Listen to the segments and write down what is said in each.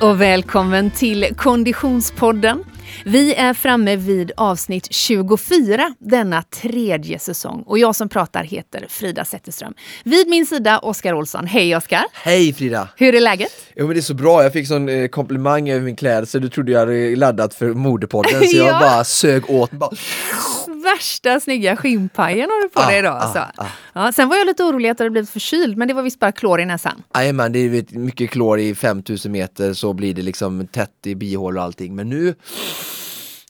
och välkommen till Konditionspodden. Vi är framme vid avsnitt 24 denna tredje säsong och jag som pratar heter Frida Zetterström. Vid min sida Oskar Olsson. Hej Oskar! Hej Frida! Hur är läget? Jo men det är så bra, jag fick sån eh, komplimang över min klädsel, du trodde jag hade laddat för modepodden så Ja. jag bara sög åt bara. Värsta snygga skinnpajen har du på Ah, dig idag. ah, Alltså. ah. Ja, sen var jag lite orolig att du hade blivit förkyld, men det var visst bara klor i näsan. Jajamän, det är mycket klor i 5000 meter så blir det liksom tätt i bihålor och allting men nu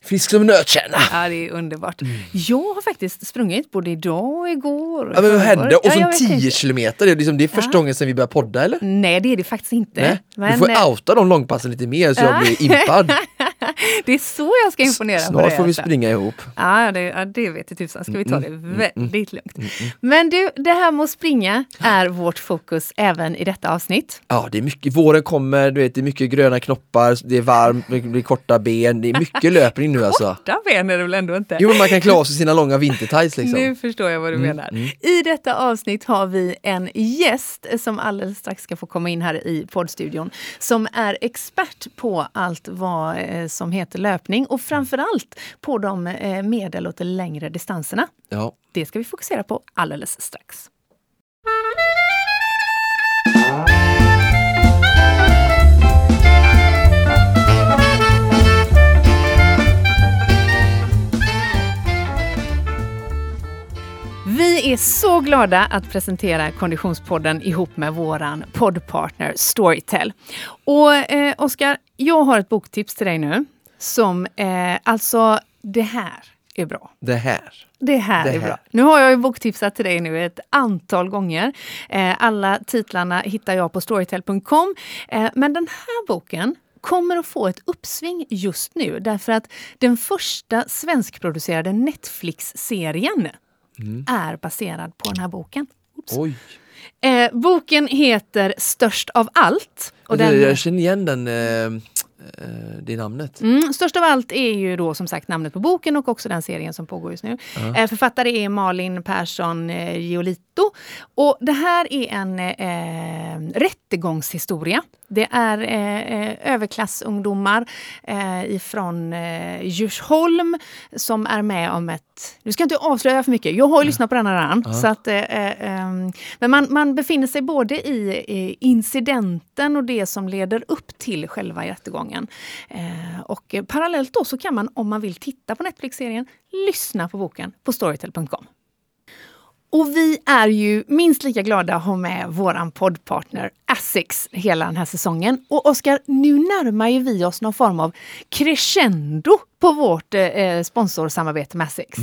frisk som en nötkärna! Ja, det är underbart. Jag har faktiskt sprungit både idag och igår. och Mm. Ja, men vad hände? Och Ja, vet 10 inte. kilometer, det är, liksom, det är första Ja. gången sedan vi började podda eller? Nej, det är det faktiskt inte. Nej? Men, du får eh, outa de långpassen lite mer så jag Ja. blir impad. det är så jag ska imponera på Snart dig. får vi springa ihop. Ja, det, ja, det vet jag tusan. Ska vi ta det Mm, väldigt lugnt. Men du, det här med att springa är vårt fokus även i detta avsnitt. Ja, det är mycket, våren kommer, du vet, det är mycket gröna knoppar, det är varmt, det blir korta ben, det är mycket löpning nu alltså. Korta ben är det väl ändå inte? Jo, men man kan klä av sig sina långa vintertights liksom. Nu förstår jag vad du Mm, menar. I detta avsnitt har vi en gäst som alldeles strax ska få komma in här i poddstudion som är expert på allt vad eh, som heter löpning och framförallt på de medel och de längre distanserna. Ja. Det ska vi fokusera på alldeles strax. Vi är så glada att presentera Konditionspodden ihop med våran poddpartner Storytel. Och eh, Oskar, jag har ett boktips till dig nu som eh, alltså det här är bra. Det här. Det här Det är här. bra. Nu har jag ju boktipsat till dig nu ett antal gånger. Eh, alla titlarna hittar jag på storytel.com. Eh, men den här boken kommer att få ett uppsving just nu därför att den första svenskproducerade Netflix-serien är baserad på den här boken. Eh, boken heter Störst av allt. Och Och den, Jag känner igen den, eh, eh, det namnet. Mm, störst av allt är ju då som sagt namnet på boken och också den serien som pågår just nu. Eh, författare är Malin Persson eh, Giolito. Och det här är en eh, rättegångshistoria. Det är eh, eh, överklassungdomar eh, ifrån eh, Djursholm som är med om ett... Du ska inte avslöja för mycket. Jag har ju lyssnat på den här redan. Så att, eh, eh, ehm, men man, man befinner sig både i eh, incidenten och det som leder upp till själva rättegången. Eh, och parallellt då så kan man, om man vill titta på Netflix-serien, lyssna på boken på storytel.com. Och vi är ju minst lika glada att ha med våran poddpartner Asics hela den här säsongen. Och Oskar, nu närmar ju vi oss någon form av crescendo på vårt eh, sponsorsamarbete med Asics.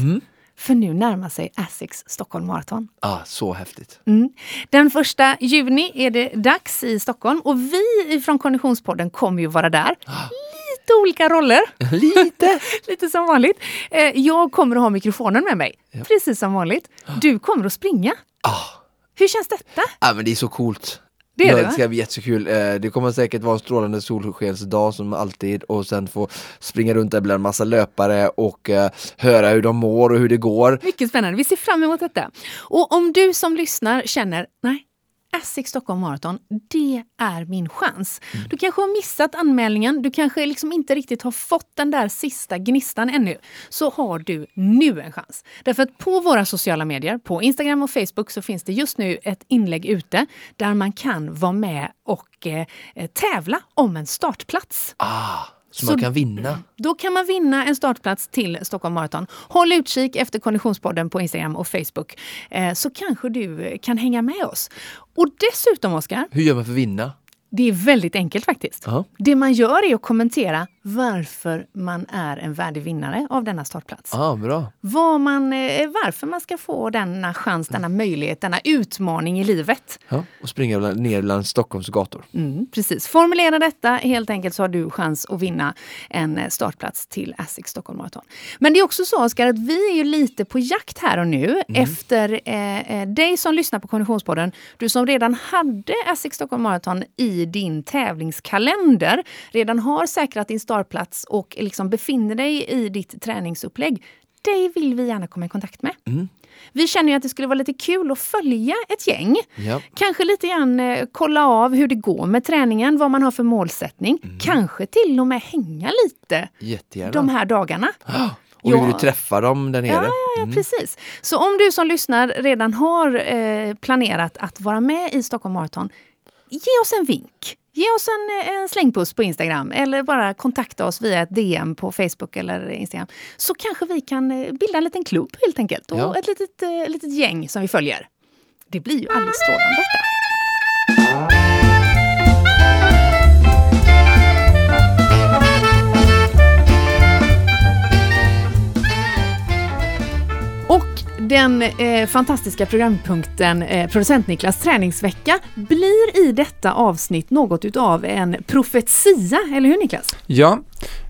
För nu närmar sig Asics Stockholm Marathon. Ah, så häftigt. Mm. Den första juni är det dags i Stockholm och vi från Konditionspodden kommer ju vara där. Lite olika roller. Lite! Lite som vanligt. Eh, Jag kommer att ha mikrofonen med mig, precis som vanligt. Du kommer att springa. Ah. Hur känns detta? Ah, men det är så coolt. Det är ja, det, det ska bli jättekul. Eh, Det kommer säkert vara en strålande solskensdag som alltid och sen få springa runt där bland massa löpare och eh, höra hur de mår och hur det går. Mycket spännande. Vi ser fram emot detta. Och om du som lyssnar känner, nej, Asics Stockholm Marathon, det är min chans. Du kanske har missat anmälningen, du kanske liksom inte riktigt har fått den där sista gnistan ännu. Så har du nu en chans. Därför att på våra sociala medier, på Instagram och Facebook, så finns det just nu ett inlägg ute där man kan vara med och eh, eh, tävla om en startplats. Ah, så, Så- man kan vinna. Då kan man vinna en startplats till Stockholm Marathon. Håll utkik efter Konditionspodden på Instagram och Facebook eh, så kanske du kan hänga med oss. Och dessutom, Oskar, Hur gör man för att vinna? Det är väldigt enkelt faktiskt. Ja. Det man gör är att kommentera varför man är en värdig vinnare av denna startplats. Ah, bra. Vad man, eh, varför man ska få denna chans, denna möjlighet, denna utmaning i livet. Ja, och springa ner bland Stockholms gator. Mm, precis. Formulera detta helt enkelt så har du chans att vinna en eh, startplats till Asics Stockholm Marathon. Men det är också så Oskar att vi är ju lite på jakt här och nu efter eh, eh, dig som lyssnar på Konditionspodden. Du som redan hade Asics Stockholm Marathon i din tävlingskalender, redan har säkrat din startplats och liksom befinner dig i ditt träningsupplägg. dig vill vi gärna komma i kontakt med. Mm. Vi känner ju att det skulle vara lite kul att följa ett gäng. Ja. Kanske lite grann eh, kolla av hur det går med träningen, vad man har för målsättning. Mm. Kanske till och med hänga lite Jättegärna. de här dagarna. och hur Ja. du träffar dem där nere. Ja, ja, ja Mm. precis. Så om du som lyssnar redan har eh, planerat att vara med i Stockholm Marathon, ge oss en vink. Ge oss en, eh, en slängpuss på Instagram eller bara kontakta oss via ett DM på Facebook eller Instagram. Så kanske vi kan eh, bilda en liten klubb helt enkelt och Ja. ett litet, eh, litet gäng som vi följer. Det blir ju alldeles strålande detta. Den eh, fantastiska programpunkten eh, Producent Niklas träningsvecka blir i detta avsnitt något utav en profetia, eller hur Niklas? Ja,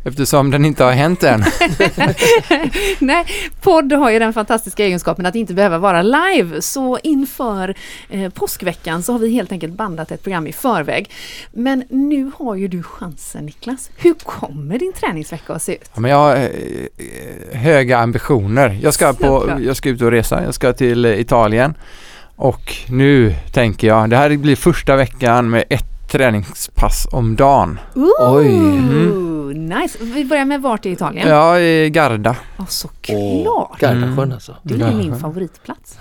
eftersom den inte har hänt än. Nej, podd har ju den fantastiska egenskapen att inte behöva vara live, så inför eh, påskveckan så har vi helt enkelt bandat ett program i förväg. Men nu har ju du chansen Niklas. Hur kommer din träningsvecka att se ut? Ja, men jag har eh, höga ambitioner. Jag ska, på, jag ska ut och resa. Jag ska till eh, Italien. Och nu tänker jag, det här blir första veckan med ett träningspass om dagen. Ooh, Oj. Nice! Vi börjar med vart i Italien? Ja, i Garda. Ja, såklart! Gardarsjön Mm. alltså. Det är min Ja. favoritplats.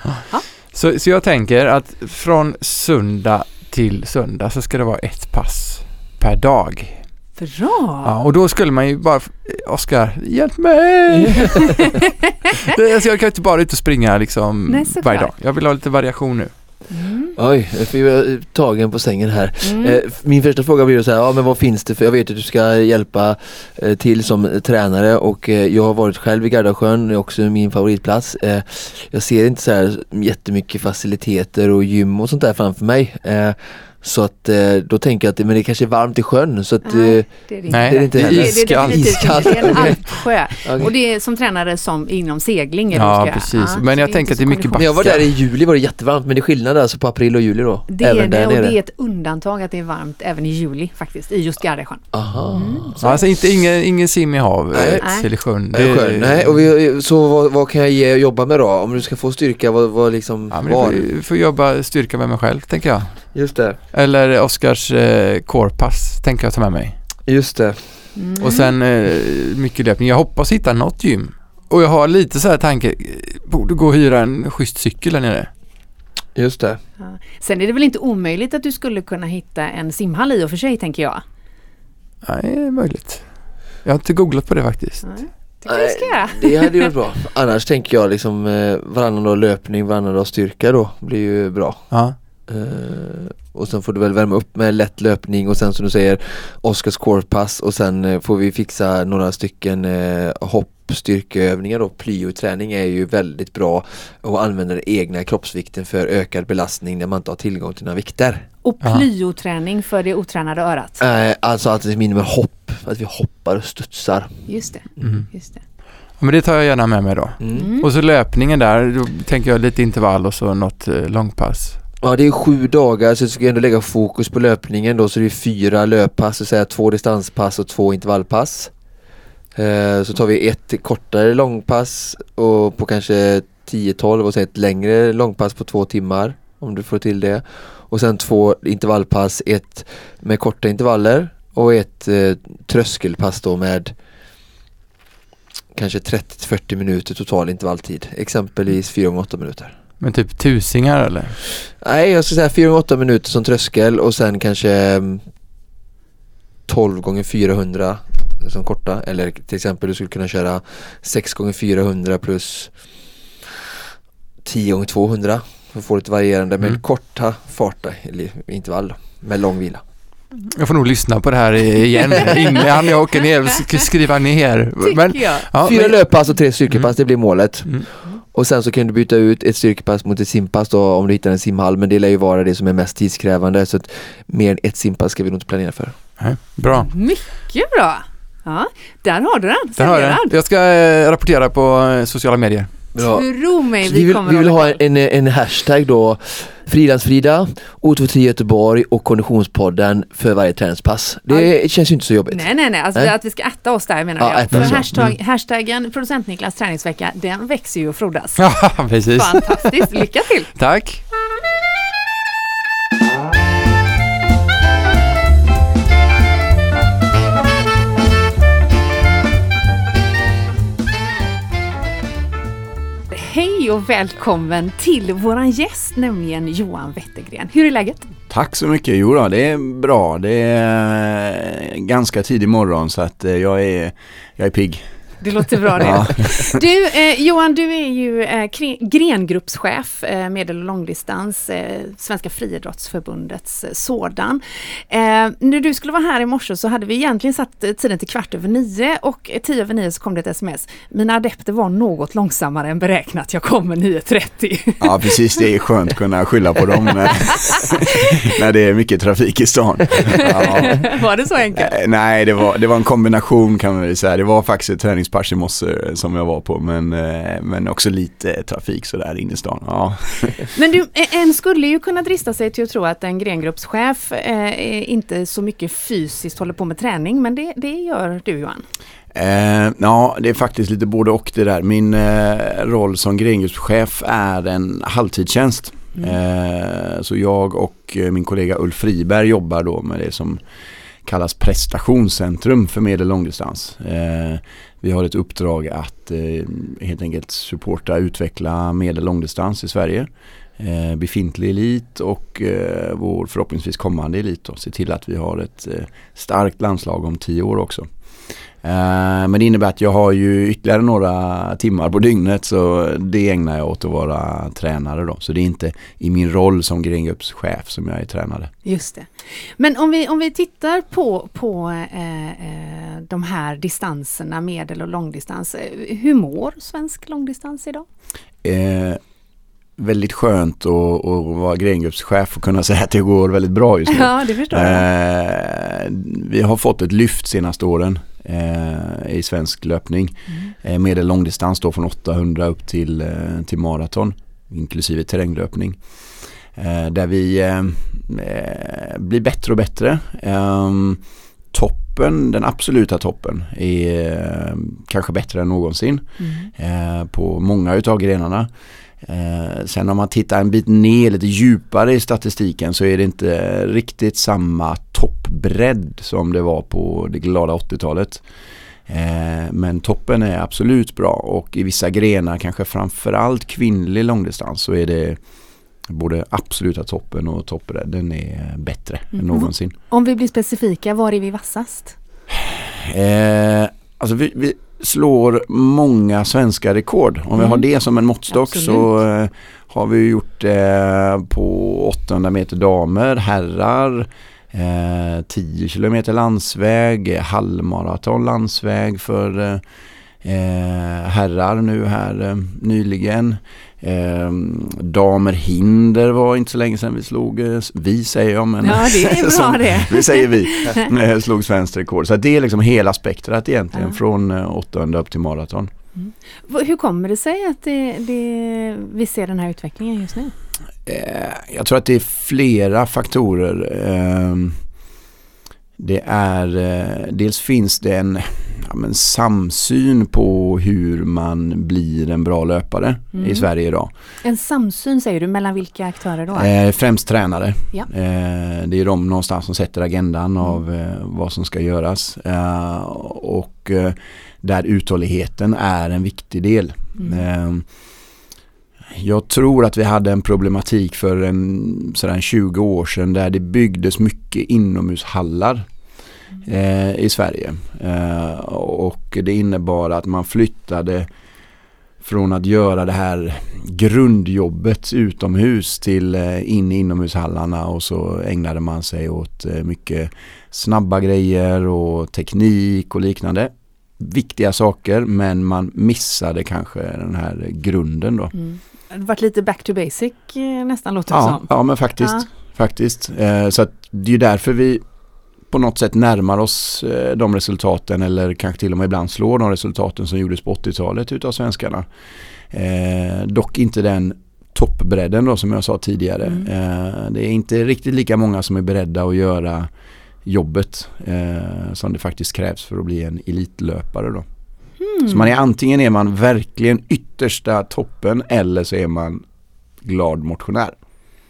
Så, så jag tänker att från söndag till söndag så ska det vara ett pass per dag. Bra! Ja, och då skulle man ju bara, Oskar, hjälp mig! Alltså jag kan inte bara ut och springa liksom Nej, varje dag. Jag vill ha lite variation nu. Oj, jag jag tagen på sängen här. Mm. Eh, Min första fråga blir så här, ja men vad finns det för, jag vet att du ska hjälpa eh, till som tränare och eh, jag har varit själv i Gardasjön, det är också min favoritplats. Jag ser inte så här jättemycket faciliteter och gym och sånt där framför mig. Eh, Så att eh, då tänker jag att men det kanske är varmt i sjön så att Nej, eh, det är det Nej, det är inte det är heller. Det är iskallt. inte. Iskallt, Det är en alpsjö. okej. Och det är som tränare som inom segling. Ja, du precis. så Men jag tänker att det är så mycket kondition. Men jag var där i juli var det jättevarmt men det är skillnad alltså på april och juli då? Det är det där och nere? det är ett undantag att det är varmt även i juli faktiskt, i just Gardasjön. Aha. Ja, alltså inte, ingen, ingen sim i havet Nej. eller sjön. Det är skön. Nej, och vi, så vad, vad kan jag ge och jobba med då? Om du ska få styrka, vad, vad liksom, Ja, men var? får, får jobba styrka med mig själv, tänker jag. Just det, Eller Oskars eh, corepass, tänker jag ta med mig. just det. Mm. Och sen eh, mycket löpning. Jag hoppas hitta något gym. Och jag har lite så här tanke, borde gå och hyra en schysst cykel där nere. Just det. Ja. Sen är det väl inte omöjligt att du skulle kunna hitta en simhall i och för sig, tänker jag. Nej, det är möjligt. Jag har inte googlat på det faktiskt. Nej, göra. det hade ju varit bra. Annars tänker jag liksom eh, varannan dag löpning, varannan dag styrka då blir ju bra. Ja. Eh, och sen får du väl värma upp med lätt löpning och sen som du säger Oskars corepass och sen eh, får vi fixa några stycken eh, hopp styrkeövningar då, plyoträning är ju väldigt bra att använda den egna kroppsvikten för ökad belastning när man inte har tillgång till några vikter. Och plyoträning för det otränade örat. Eh, alltså att det minimum hopp, att vi hoppar och studsar. Just det. Mm. Just det. Ja, Men det tar jag gärna med mig då. Mm. Mm. Och så löpningen där, då tänker jag lite intervall och så något eh, långpass. Ja det är sju dagar så jag ska ändå lägga fokus på löpningen då så det är fyra löppass, så säga två distanspass och två intervallpass. Eh, så tar vi ett kortare långpass och på kanske 10-12 och sen ett längre långpass på två timmar om du får till det. Och sen två intervallpass, ett med korta intervaller och ett eh, tröskelpass då med kanske 30-40 minuter total intervalltid. Exempelvis 4 gånger 8 minuter. Men typ tusingar eller? Nej, jag skulle säga 4 gånger 8 minuter som tröskel och sen kanske mm, 12 gånger 400 som korta. Eller till exempel du skulle kunna köra 6 gånger 400 plus 10 gånger 200 för att få lite varierande men Mm. korta farta eller intervall med lång vila. Jag får nog lyssna på det här igen innan jag åker ner och sk- skriva ner. Men, ja, Fyra men, löppass och tre styrkepass, det blir målet. Mm. Och sen så kan du byta ut ett styrkepass mot ett simpass då om du hittar en simhall men det lär ju vara det som är mest tidskrävande så att mer än ett simpass ska vi nog inte planera för. nej, bra. Mycket bra! Ja, där har du den. Där har jag. Jag ska eh, rapportera på eh, sociala medier. Bra. Tro mig, Så vi vill, kommer vi vill ha en, en hashtag då Frilansfrida, O23 Göteborg och Konditionspodden för varje träningspass. Det känns ju inte så jobbigt. Nej, nej, nej. Alltså Nej. att vi ska äta oss där menar Ja, jag. För ja. hashtag, hashtaggen producent Niklas träningsvecka, den växer ju och frodas. Ja, precis. Fantastiskt, lycka till! Tack. Hej och välkommen till våran gäst, nämligen Johan Wettergren. Hur är läget? Tack så mycket. Jo då, det är bra. Det är eh, ganska tidig morgon så att eh, jag är, jag är pigg. Det låter bra det. Ja. Du, eh, Johan, du är ju eh, grengruppschef, eh, medel och långdistans, eh, Svenska friidrottsförbundets eh, sådan. Eh, när du skulle vara här i morse så hade vi egentligen satt tiden till kvart över nio och tio över nio så kom det ett sms. Mina adepter var något långsammare än beräknat, jag kommer 9.30. ja, precis. Det är skönt att kunna skylla på dem när, när det är mycket trafik i stan. Ja. var det så enkelt? Nej, det var, det var en kombination kan man väl säga. Det var faktiskt ett träningspass i morse som jag var på men, eh, men också lite trafik sådär inne i stan. Ja. Men du, eh, en skulle ju kunna drista sig till att tro att en grengruppschef eh, inte så mycket fysiskt håller på med träning, men det, det gör du Johan. Eh, ja, det är faktiskt lite både och det där. Min eh, roll som grengruppschef är en halvtidstjänst. Eh, så jag och eh, min kollega Ulf Friberg jobbar då med det som kallas prestationscentrum för medel och långdistans. Eh, vi har ett uppdrag att eh, helt enkelt supporta, utveckla medel och långdistans i Sverige. Eh, befintlig elit och eh, vår förhoppningsvis kommande elit. Då. Se till att vi har ett eh, starkt landslag om tio år också. Eh, Men det innebär att jag har ju ytterligare några timmar på dygnet så det ägnar jag åt att vara tränare då. Så det är inte i min roll som grengruppschef som jag är tränare. Just det. Men om vi, om vi tittar på, på eh, eh, de här distanserna, medel och långdistans. eh, Hur mår svensk långdistans idag? Eh, väldigt skönt att, att vara grengruppschef och kunna säga att det går väldigt bra just nu. Ja, det förstår jag. Eh, vi har fått ett lyft senaste åren i svensk löpning. Eh, medel långdistans då från 800 upp till, eh, till maraton inklusive terränglöpning. Eh, där vi eh, eh, blir bättre och bättre. Ehm, toppen, den absoluta toppen är eh, kanske bättre än någonsin Mm. eh, på många utav grenarna. Eh, sen om man tittar en bit ner lite djupare i statistiken så är det inte riktigt samma toppbredd som det var på det glada 80-talet. Eh, men toppen är absolut bra och i vissa grenar, kanske framförallt kvinnlig långdistans så är det både absoluta toppen och toppbredden är bättre än Mm. någonsin. Om vi blir specifika, var är vi vassast? Eh, alltså vi, vi slår många svenska rekord. Om vi Mm. har det som en måttstock Absolut. så eh, har vi gjort det på 800 meter damer, herrar, eh, 10 kilometer landsväg, halvmaraton landsväg för eh, eh, herrar nu här eh, nyligen. Eh, damer hinder var inte så länge sedan vi slog, eh, vi säger jag men Ja, det är bra som- det. vi säger vi, eh, slog svenskt rekord. Så det är liksom hela spektrat egentligen Ja. från eh, 800 upp till maraton. V- Hur kommer det sig att det, det, vi ser den här utvecklingen just nu? Eh, jag tror att det är flera faktorer. Ehm, det är, eh, dels finns det en ja, men samsyn på hur man blir en bra löpare Mm. i Sverige idag. En samsyn säger du, mellan vilka aktörer då? Eh, främst tränare. Ja. Eh, det är de någonstans som sätter agendan av eh, vad som ska göras. Eh, och eh, där uthålligheten är en viktig del. Mm. Eh, jag tror att vi hade en problematik för en, sådär en 20 år sedan där det byggdes mycket inomhushallar eh, i Sverige. Eh, och det innebar att man flyttade från att göra det här grundjobbet utomhus till eh, in i inomhushallarna och så ägnade man sig åt eh, mycket snabba grejer och teknik och liknande. Viktiga saker men man missade kanske den här grunden då. Mm. Det varit lite back to basic eh, nästan låter det Ja, som. ja men faktiskt. Ja. faktiskt. Så det är därför vi på något sätt närmar oss eh, de resultaten eller kanske till och med ibland slår de resultaten som gjordes på 80-talet utav svenskarna. Eh, dock inte den toppbredden då som jag sa tidigare. Mm. Eh, det är inte riktigt lika många som är beredda att göra jobbet eh, som det faktiskt krävs för att bli en elitlöpare då. Mm. Så man är antingen är man verkligen yttersta toppen eller så är man glad motionär.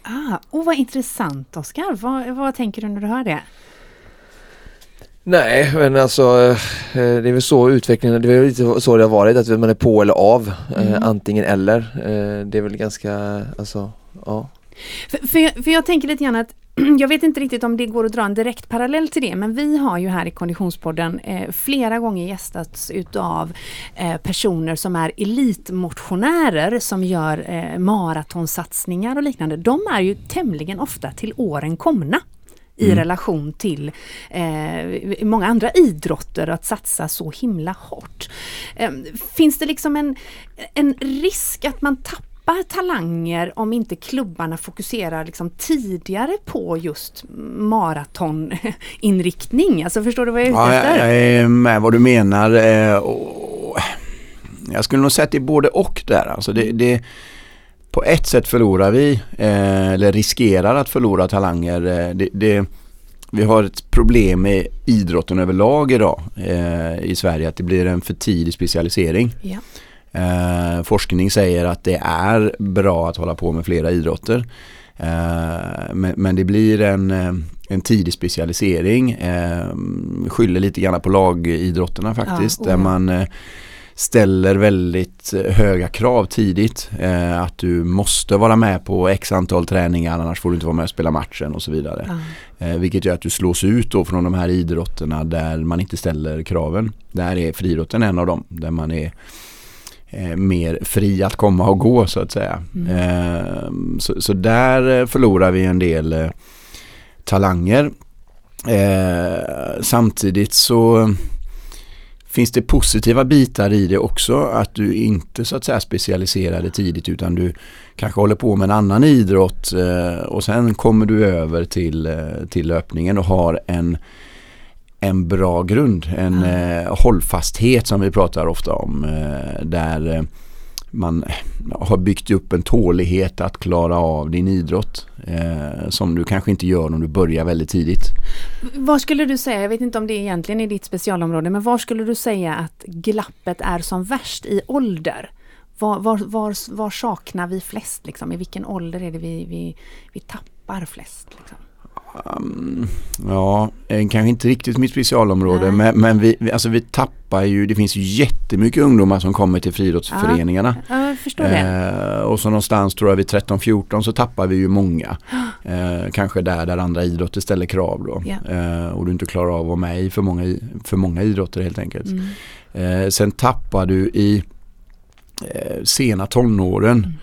Ah, oh, vad intressant Oskar. Vad, vad tänker du när du hör det? Nej, men alltså eh, det är väl så utvecklingen, det är väl lite så det har varit, att man är på eller av, eh, Mm. antingen eller. Eh, Det är väl ganska, alltså, ja. För, för, jag, för jag tänker lite grann att jag vet inte riktigt om det går att dra en direkt parallell till det, men vi har ju här i Konditionspodden eh, flera gånger gästats utav eh, personer som är elitmotionärer som gör eh, maratonsatsningar och liknande. De är ju tämligen ofta till åren komna i Mm. relation till eh, många andra idrotter att satsa så himla hårt. Eh, finns det liksom en, en risk att man tappar talanger om inte klubbarna fokuserar liksom tidigare på just maratoninriktning? Alltså förstår du vad jag är ute Ja, jag, efter? är med vad du menar. eh, Jag skulle nog säga att det är både och där. Alltså det, det, på ett sätt förlorar vi, eh, eller riskerar att förlora talanger. Eh, Det, det, vi har ett problem med idrotten överlag idag eh, i Sverige, att det blir en för tidig specialisering. Ja. Eh, forskning säger att det är bra att hålla på med flera idrotter. Eh, men, men det blir en, eh, en tidig specialisering. Skyller lite grann på lagidrotterna faktiskt. Ja, där man ställer väldigt eh, höga krav tidigt. Eh, att du måste vara med på x antal träningar annars får du inte vara med och spela matchen och så vidare. Ja. Eh, vilket gör att du slås ut då från de här idrotterna där man inte ställer kraven. Där är friidrotten en av dem. Där man är eh, mer fri att komma och gå så att säga. Mm. Eh, så, så där eh, förlorar vi en del talanger. Samtidigt så finns det positiva bitar i det också. Att du inte så att säga specialiserar dig tidigt utan du kanske håller på med en annan idrott eh, och sen kommer du över till, eh, till löpningen och har en en bra grund, en eh, hållfasthet som vi pratar ofta om där man har byggt upp en tålighet att klara av din idrott eh, som du kanske inte gör om du börjar väldigt tidigt. Vad skulle du säga, jag vet inte om det egentligen är ditt specialområde, men var skulle du säga att glappet är som värst i ålder? Var, var, var, var saknar vi flest? Liksom? I vilken ålder är det vi, vi, vi tappar flest? Liksom? Um, ja, eh, kanske inte riktigt mitt specialområde Nej. men, men vi, alltså vi tappar ju, det finns ju jättemycket ungdomar som kommer till friidrottsföreningarna. Ja, jag förstår det. Eh, och så någonstans tror jag vid 13-14 så tappar vi ju många. Eh, kanske där, där andra idrotter ställer krav då. Ja. Eh, och du inte klarar av att vara med i för många, för många idrotter helt enkelt. Mm. Eh, sen tappar du i eh, sena tonåren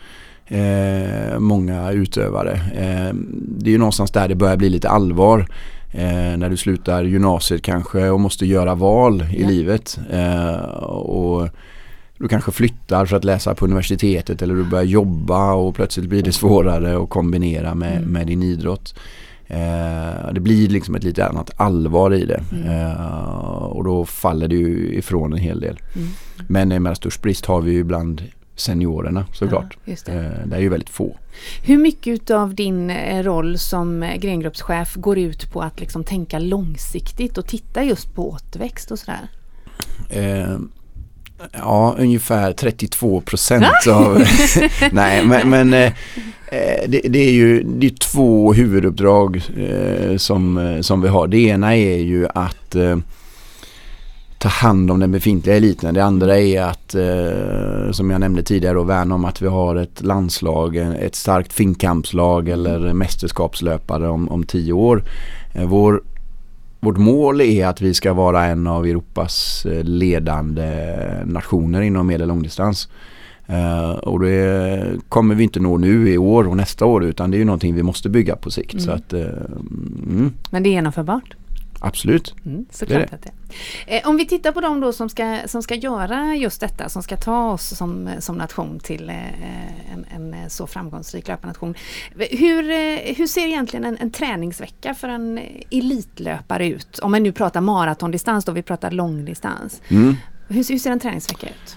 eh, många utövare. Eh, det är ju någonstans där det börjar bli lite allvar. Eh, när du slutar gymnasiet kanske och måste göra val i Ja. livet. Eh, och du kanske flyttar för att läsa på universitetet eller du börjar jobba och plötsligt blir det svårare att kombinera med, Mm. med din idrott. Eh, det blir liksom ett lite annat allvar i det Mm. eh, och då faller det ju ifrån en hel del. Mm. Men med störst brist har vi ju bland seniorerna såklart. Ja, det. Eh, det är ju väldigt få. Hur mycket av din eh, roll som eh, grengruppschef går ut på att liksom tänka långsiktigt och titta just på återväxt och sådär? Eh, ja, ungefär 32 procent av... Nej, men, men eh, det, det är ju det är två huvuduppdrag eh, som, som vi har. Det ena är ju att ta hand om den befintliga eliten. Det andra är att, eh, som jag nämnde tidigare, då, värna om att vi har ett landslag, ett starkt finkampslag eller mästerskapslöpare om, om tio år. Eh, vår vårt mål är att vi ska vara en av Europas eh, ledande nationer inom medel och långdistans. Eh, och det kommer vi inte nå nu i år och nästa år utan det är ju någonting vi måste bygga på sikt. Mm. Så att, eh, mm, Men det är genomförbart? Absolut. Mm, såklart Det det. Eh, Om vi tittar på de då som ska, som ska göra just detta, som ska ta oss som, som nation till eh, en, en så framgångsrik löparnation. Hur, eh, hur ser egentligen en, en träningsvecka för en elitlöpare ut? Om man nu pratar maratondistans då, vi pratar långdistans. Mm. Hur, hur ser en träningsvecka ut?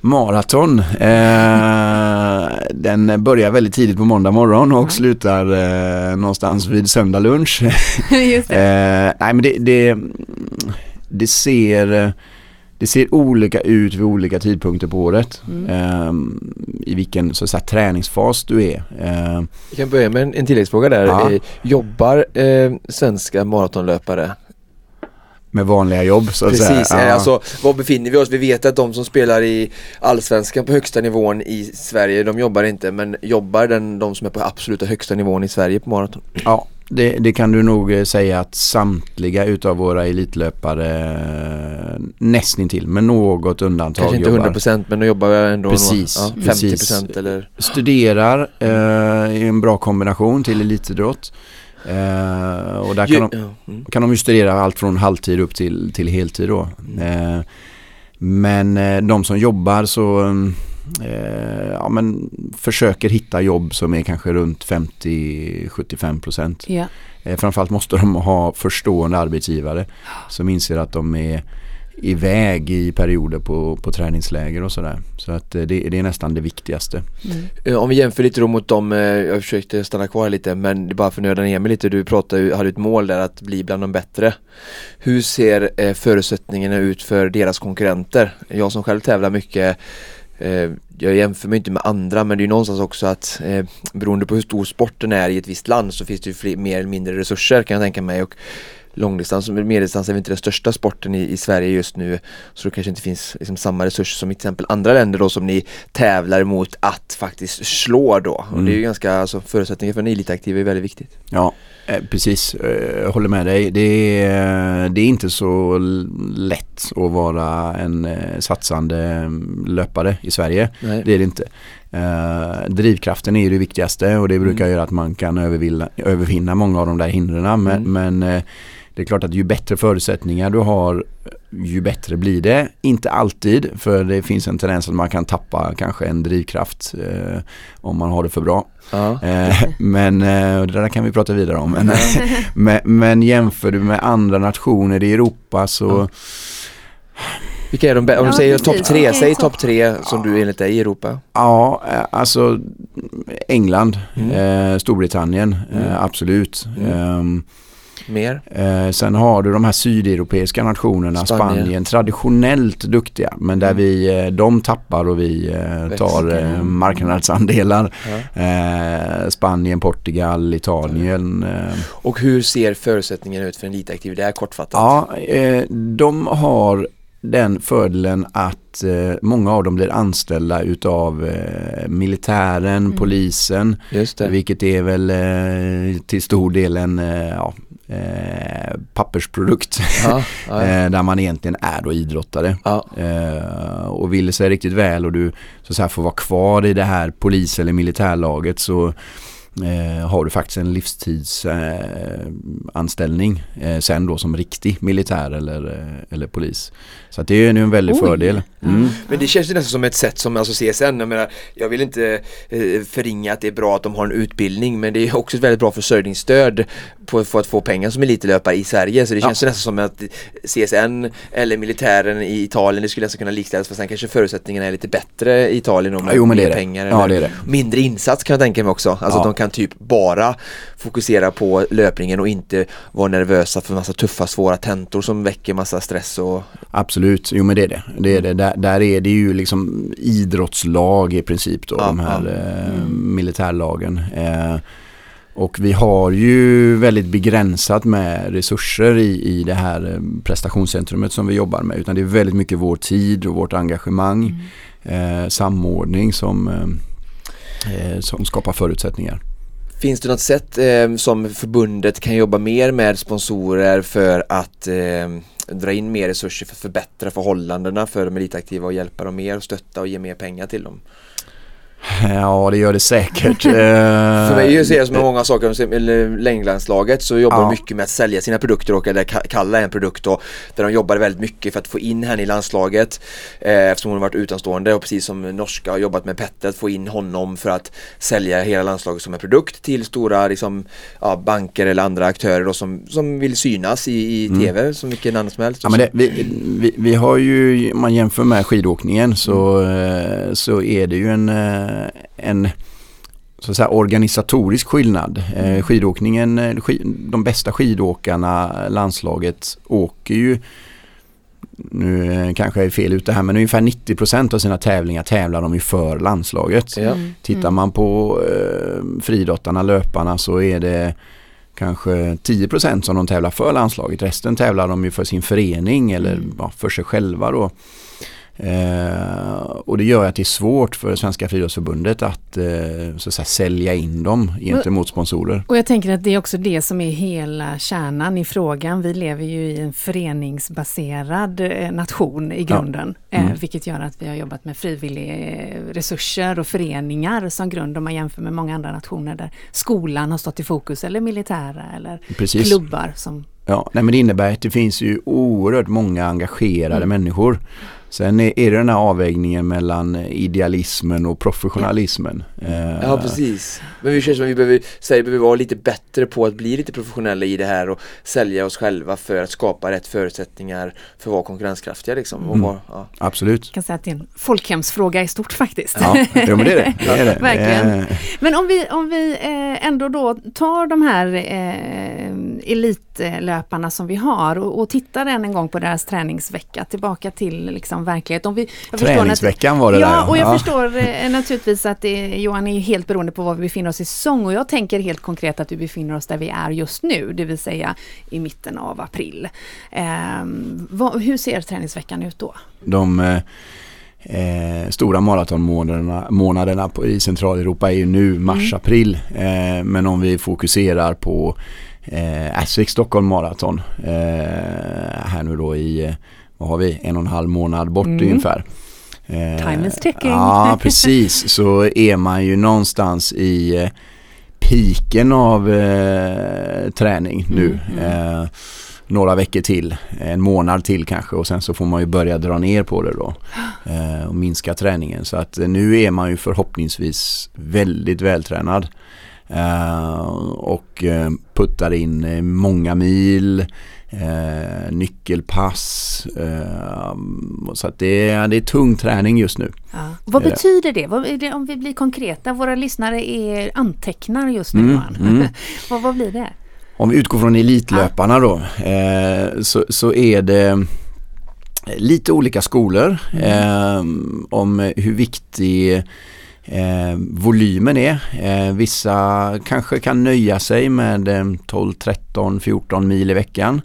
Maraton. Eh, den börjar väldigt tidigt på måndag morgon och Mm. slutar eh, någonstans vid söndag lunch. Just det. Eh, nej men det, det, det ser det ser olika ut vid olika tidpunkter på året. Mm. Eh, I vilken så att säga, träningsfas du är. Eh, Vi kan börja med en, en tilläggsfråga där. Ja. Eh, Jobbar eh, svenska maratonlöpare? Med vanliga jobb så att Precis, säga. Ja. alltså var befinner vi oss? Vi vet att de som spelar i Allsvenskan på högsta nivån i Sverige, de jobbar inte men jobbar den, de som är på absoluta högsta nivån i Sverige på maraton? Ja, det, det kan du nog eh, säga att samtliga utav våra elitlöpare eh, nästintill med något undantag Kanske inte jobbar. 100% men de jobbar ändå Precis, ja, 50% precis. eller Studerar eh, i en bra kombination till elitidrott. Eh, och där kan de, ja, mm. kan de ju studera allt från halvtid upp till, till heltid då. Eh, men eh, de som jobbar så eh, ja, men försöker hitta jobb som är kanske runt 50-75 procent. Eh, framförallt måste de ha förstående arbetsgivare som inser att de är iväg i perioder på, på träningsläger och sådär. Så att eh, det, det är nästan det viktigaste. Mm. Eh, Om vi jämför lite då mot dem, eh, jag försökte stanna kvar lite men det bara för att nöda ner mig lite, du pratade, hade ett mål där att bli bland de bättre. Hur ser förutsättningarna ut för deras konkurrenter? Jag som själv tävlar mycket jag jämför mig inte med andra men det är ju någonstans också att eh, beroende på hur stor sporten är i ett visst land så finns det ju fler, mer eller mindre resurser kan jag tänka mig och långdistans och medeldistans är väl inte den största sporten i, i Sverige just nu så det kanske inte finns liksom, samma resurser som till exempel andra länder då som ni tävlar mot att faktiskt slå då och Mm. det är ju ganska, alltså förutsättningar för en elitaktiv är väldigt viktigt. Ja, eh, precis. Eh, Jag håller med dig. Det är, det är inte så lätt att vara en eh, satsande mm, löpare i Sverige. Nej. Det är det inte. Eh, drivkraften är ju det viktigaste och det brukar Mm. göra att man kan övervinna, många av de där hindren. Men, Mm. men eh, det är klart att ju bättre förutsättningar du har ju bättre blir det. Inte alltid för det finns en tendens att man kan tappa kanske en drivkraft eh, om man har det för bra. Ja. Eh, men eh, det där kan vi prata vidare om. Men, men, men jämför du med andra nationer i Europa så Ja. Vilka är de bä- Om Ja, du säger topp tre, är säg topp- topp tre som du enligt dig i Europa. Ja, eh, alltså England, Mm. eh, Storbritannien, Mm. eh, absolut. Mm. Ehm, Mer? eh, sen har du de här sydeuropeiska nationerna, Spanien. Spanien, traditionellt duktiga. Men där Mm. vi, eh, de tappar och vi eh, tar eh, marknadsandelar. Ja. Eh, Spanien, Portugal, Italien. Eh, Och hur ser förutsättningarna ut för en elitaktiv? Det är kortfattat. Ja, eh, de har den fördelen att eh, många av dem blir anställda utav eh, militären, Mm. polisen, Just det. vilket är väl eh, till stor del en eh, ja, eh, pappersprodukt Ja, ja, ja. eh, där man egentligen är då idrottare. ja. Eh, och vill det sig riktigt väl och du så att säga, får vara kvar i det här polis eller militärlaget så eh, har du faktiskt en livstidsanställning eh, eh, sen då som riktig militär eller, eh, eller polis. Så att det är ju en väldig Oj. fördel. Mm. Men det känns ju nästan som ett sätt som alltså CSN, jag menar jag vill inte eh, förringa att det är bra att de har en utbildning men det är också ett väldigt bra försörjningsstöd på, för att få pengar som elitlöpare i Sverige så det Ja. känns ju nästan som att CSN eller militären i Italien det skulle nästan kunna likställas för sen kanske förutsättningarna är lite bättre i Italien med Jo men det mer är det. pengar Ja, det är det. mindre insats kan jag tänka mig också. Alltså Ja. att de kan typ bara fokusera på löpningen och inte vara nervösa för massa tuffa svåra tentor som väcker massa stress och Absolut, jo men det är det. det, är det. Där, där är det ju liksom idrottslag i princip då, Ja, de här ja. eh, militärlagen. Eh, och vi har ju väldigt begränsat med resurser i, i det här eh, prestationscentrumet som vi jobbar med. Utan det är väldigt mycket vår tid och vårt engagemang, eh, samordning som, eh, eh, som skapar förutsättningar. Finns det något sätt eh, som förbundet kan jobba mer med sponsorer för att eh, dra in mer resurser för att förbättra förhållandena för de elitaktiva och hjälpa dem mer och stötta och ge mer pengar till dem? Ja, det gör det säkert. För mig Eh, ser jag som med många saker, längdlandslaget så jobbar Ja. de mycket med att sälja sina produkter och eller ka- kalla en produkt då, där de jobbar väldigt mycket för att få in henne i landslaget eh, eftersom hon har varit utanstående och precis som norska har jobbat med Petter att få in honom för att sälja hela landslaget som en produkt till stora liksom, ja, banker eller andra aktörer då, som, som vill synas i, i tv som vilken annan som helst. Ja, men det, vi, vi, vi har ju, om man jämför med skidåkningen så, eh, så är det ju en, eh, en så att säga, organisatorisk skillnad. Eh, skidåkningen, eh, de bästa skidåkarna, landslaget, åker ju nu eh, kanske jag är fel ute här men ungefär 90% av sina tävlingar tävlar de ju för landslaget. Ja. Mm. Tittar man på eh, fridottarna, löparna så är det kanske 10% som de tävlar för landslaget. Resten tävlar de ju för sin förening eller Mm. ja, för sig själva då. Eh, och det gör att det är svårt för Svenska friidrottsförbundet att, eh, så att säga, sälja in dem gentemot sponsorer. Och jag tänker att det är också det som är hela kärnan i frågan. Vi lever ju i en föreningsbaserad eh, nation i Ja. grunden. Eh, Mm. vilket gör att vi har jobbat med frivilliga eh, resurser och föreningar som grund om man jämför med många andra nationer där skolan har stått i fokus eller militära eller Precis. klubbar som Ja, nej, men det innebär att det finns ju oerhört många engagerade Mm. människor. Sen är är det den här avvägningen mellan idealismen och professionalismen. Eh, Ja precis. Men vi känns som att vi behöver, Sverige behöver vara lite bättre på att bli lite professionella i det här och sälja oss själva för att skapa rätt förutsättningar för att vara konkurrenskraftiga liksom. Och Mm. vara, ja. Absolut. Jag kan säga att det är en folkhemsfråga i stort faktiskt. Ja, men det är det. det, är det. Verkligen. Eh, Men om vi, om vi eh, ändå då tar de här eh, elitlöparna som vi har och, och tittar än en gång på deras träningsvecka tillbaka till liksom verklighet. Om vi, Träningsveckan var det ja, där. och jag Ja. förstår eh, naturligtvis att det, Johan är helt beroende på var vi befinner oss i säsong och jag tänker helt konkret att vi befinner oss där vi är just nu, det vill säga i mitten av april. Eh, vad, hur ser träningsveckan ut då? De eh, eh, stora maratonmånaderna månaderna på, i Centraleuropa är ju nu mars-april. Eh, men om vi fokuserar på eh, Asvik Stockholm Marathon eh, här nu då i, eh, vad har vi, en och en halv månad bort Mm. ungefär. Eh, Time is ticking. Ja, precis. Så är man ju någonstans i eh, piken av eh, träning nu. Mm, mm. Eh, några veckor till, en månad till kanske och sen så får man ju börja dra ner på det då eh, och minska träningen. Så att eh, nu är man ju förhoppningsvis väldigt vältränad och puttar in många mil, eh, nyckelpass. Eh, så att det, är, det är tung träning just nu. Ja. Vad betyder det? Vad det? Om vi blir konkreta, våra lyssnare är antecknar just nu Mm, mm. vad, vad blir det? Om vi utgår från elitlöparna då eh, så, så är det lite olika skolor eh, om hur viktig eh, volymen är. Eh, vissa kanske kan nöja sig med eh, 12, 13, 14 mil i veckan.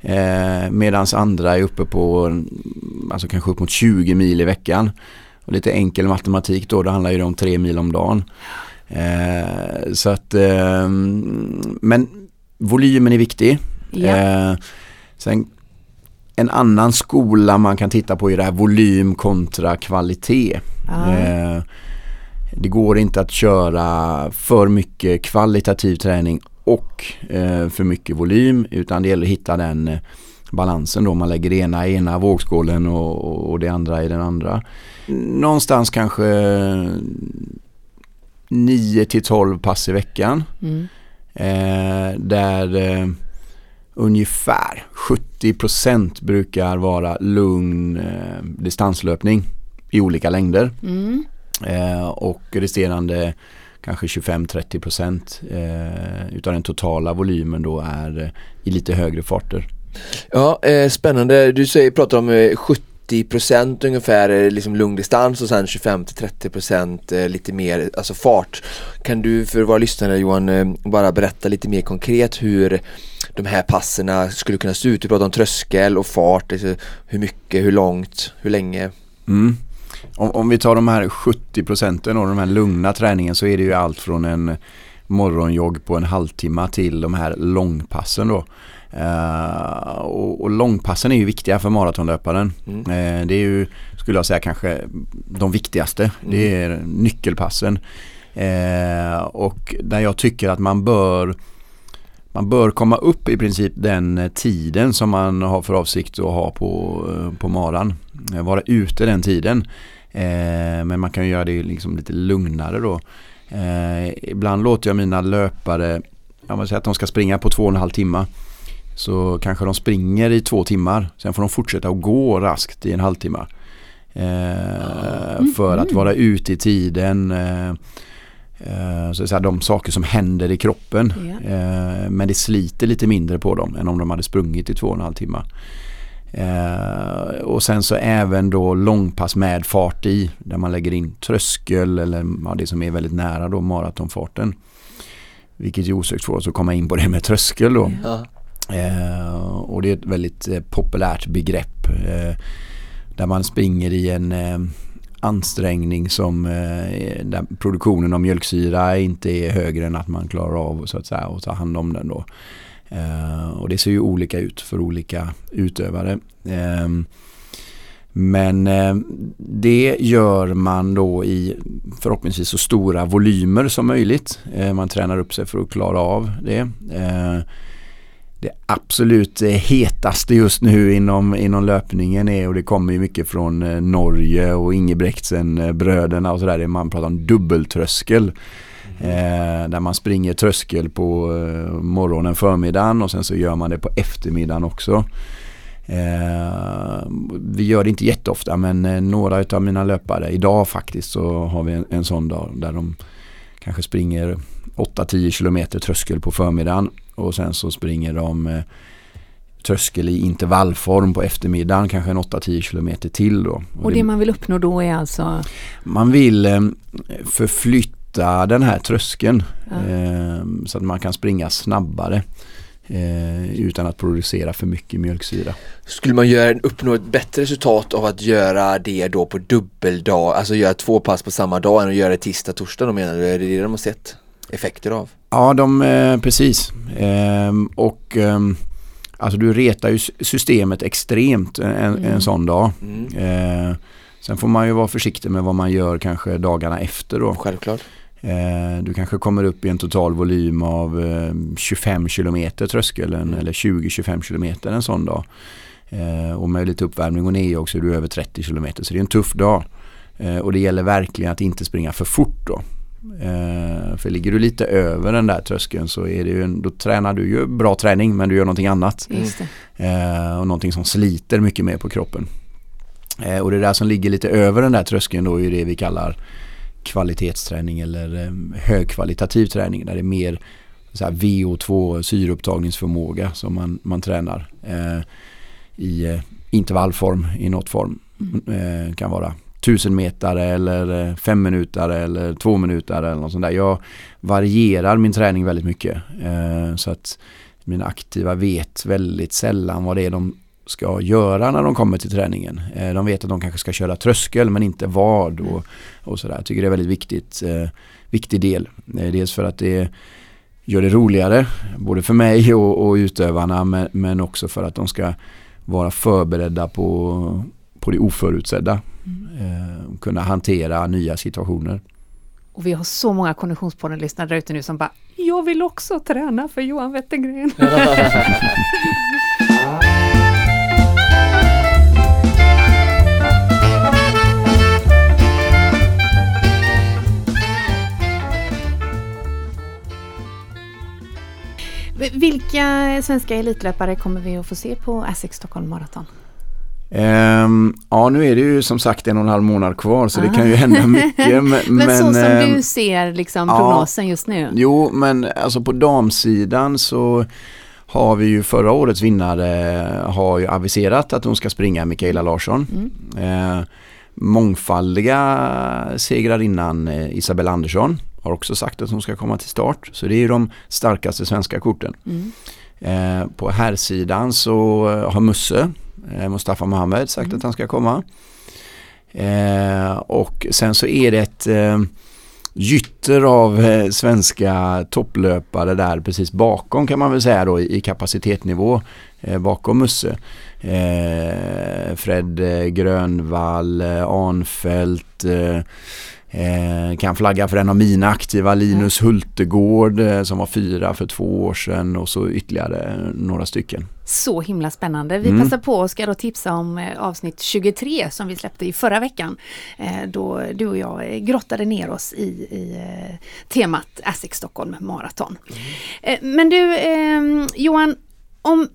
Eh, Medan andra är uppe på mm, alltså kanske upp mot 20 mil i veckan. Och lite enkel matematik då, det handlar ju om 3 mil om dagen. Eh, så att, eh, men volymen är viktig. Eh, sen en annan skola man kan titta på är det här volym kontra kvalitet. Ja. Det går inte att köra för mycket kvalitativ träning och eh, för mycket volym utan det gäller att hitta den eh, balansen då. Man lägger det ena i ena vågskålen och, och, och det andra i den andra. Någonstans kanske 9 till 12 pass i veckan. Mm. Eh, där eh, ungefär 70% brukar vara lugn eh, distanslöpning i olika längder. Mm. Eh, och resterande kanske 25-30% eh, utav den totala volymen då är eh, i lite högre farter. Ja, eh, spännande. Du säger, pratar om eh, 70% ungefär eh, liksom lungdistans och sen 25-30% eh, lite mer alltså fart. Kan du för våra lyssnare Johan bara berätta lite mer konkret hur de här passerna skulle kunna se ut? Du pratar om tröskel och fart, alltså hur mycket, hur långt, hur länge? Mm. Om, om vi tar de här 70 procenten och de här lugna träningen så är det ju allt från en morgonjogg på en halvtimme till de här långpassen då. Uh, och, och långpassen är ju viktiga för maratonlöparen. Mm. Uh, det är ju, skulle jag säga, kanske de viktigaste. Mm. Det är nyckelpassen. Uh, och där jag tycker att man bör man bör komma upp i princip den tiden som man har för avsikt att ha på, på maran. Vara ute den tiden. men man kan göra det liksom lite lugnare då. ibland låter jag mina löpare, jag vill säga att de ska springa på två och en halv timme. Så kanske de springer i två timmar. Sen får de fortsätta att gå raskt i en halvtimme. Eh, för att vara ute i tiden. Eh, så, så här, de saker som händer i kroppen. Eh, men det sliter lite mindre på dem än om de hade sprungit i två och en halv timme. Eh, och sen så även då långpass med fart i. Där man lägger in tröskel eller ja, det som är väldigt nära då maratonfarten. Vilket ju osökt får oss att komma in på det med tröskel då. Eh, och det är ett väldigt eh, populärt begrepp. Där man springer i en ansträngning som eh, där produktionen av mjölksyra inte är högre än att man klarar av så att säga, att ta hand om den då. Eh, och det ser ju olika ut för olika utövare. Eh, men eh, det gör man då i förhoppningsvis så stora volymer som möjligt. Eh, man tränar upp sig för att klara av det det absolut hetaste just nu inom, inom löpningen är och det kommer ju mycket från eh, Norge och Ingebrektsen eh, bröderna och sådär. Man pratar om dubbeltröskel. Eh, där man springer tröskel på eh, morgonen, förmiddagen och sen så gör man det på eftermiddagen också. Eh, vi gör det inte jätteofta men eh, några av mina löpare, idag faktiskt så har vi en, en sån dag där de kanske springer 8-10 kilometer tröskel på förmiddagen och sen så springer de eh, tröskel i intervallform på eftermiddagen, kanske en 8-10 kilometer till då. Och, och det, det man vill uppnå då är alltså? Man vill eh, förflytta den här tröskeln ja. eh, så att man kan springa snabbare. Eh, utan att producera för mycket mjölksyra. Skulle man göra, uppnå ett bättre resultat av att göra det då på dubbeldag, alltså göra två pass på samma dag än att göra det tisdag, torsdag då menar du? Är det det de har sett effekter av? Ja, de, eh, precis. Eh, och eh, alltså du retar ju systemet extremt en, mm. en sån dag. Mm. Eh, sen får man ju vara försiktig med vad man gör kanske dagarna efter då. Självklart. Du kanske kommer upp i en total volym av 25 eh, kilometer tröskeln mm. eller 20-25 kilometer en sån dag. och med lite uppvärmning och ner också är du över 30 kilometer så det är en tuff dag. och det gäller verkligen att inte springa för fort då. Eh, för ligger du lite över den där tröskeln så är det ju, då tränar du ju bra träning men du gör någonting annat. Eh, och någonting som sliter mycket mer på kroppen. Eh, och det där som ligger lite över den där tröskeln då är det vi kallar kvalitetsträning eller eh, högkvalitativ träning där det är mer så VO2 syreupptagningsförmåga som man, man tränar eh, i eh, intervallform i något form. Mm. Kan vara tusen meter eller eh, fem minuter eller två minuter eller något sånt där. Jag varierar min träning väldigt mycket. Eh, så att mina aktiva vet väldigt sällan vad det är de ska göra när de kommer till träningen. Eh, de vet att de kanske ska köra tröskel men inte vad och, och sådär. Jag tycker det är väldigt viktigt, eh, viktig del. Eh, dels för att det gör det roligare både för mig och, och utövarna men, men också för att de ska vara förberedda på, på det oförutsedda. Mm. kunna hantera nya situationer. Och vi har så många Konditionspodden-lyssnare där ute nu som bara Jag vill också träna för Johan Wettergren. Vilka svenska elitlöpare kommer vi att få se på Asics Stockholm Marathon? Um, ja, nu är det ju som sagt en och en halv månad kvar så det kan ju hända mycket. men, men så som um, du ser liksom prognosen ja, just nu? Jo, men alltså på damsidan så har vi ju förra årets vinnare har ju aviserat att hon ska springa Mikaela Larsson. Mm. Uh, mångfaldiga segrarinnan Isabella Andersson har också sagt att hon ska komma till start. Så det är ju de starkaste svenska korten. Mm. Uh, på här sidan så har Musse eh, Mustafa Mohamed sagt mm. att han ska komma. Eh, och sen så är det ett, eh, gytter av eh, svenska topplöpare där precis bakom kan man väl säga då i, i kapacitetsnivå eh, bakom Musse. Eh, Fred eh, Grönvall, eh, Arnfelt, eh, Eh, kan flagga för en av mina aktiva, Linus Hultegård eh, som var fyra för två år sedan och så ytterligare några stycken. Så himla spännande. Vi Mm. passar på och ska då tipsa om eh, avsnitt 23 som vi släppte i förra veckan. Eh, då du och jag eh, grottade ner oss i, i eh, temat ASIC Stockholm Marathon. Eh, men du eh, Johan, om,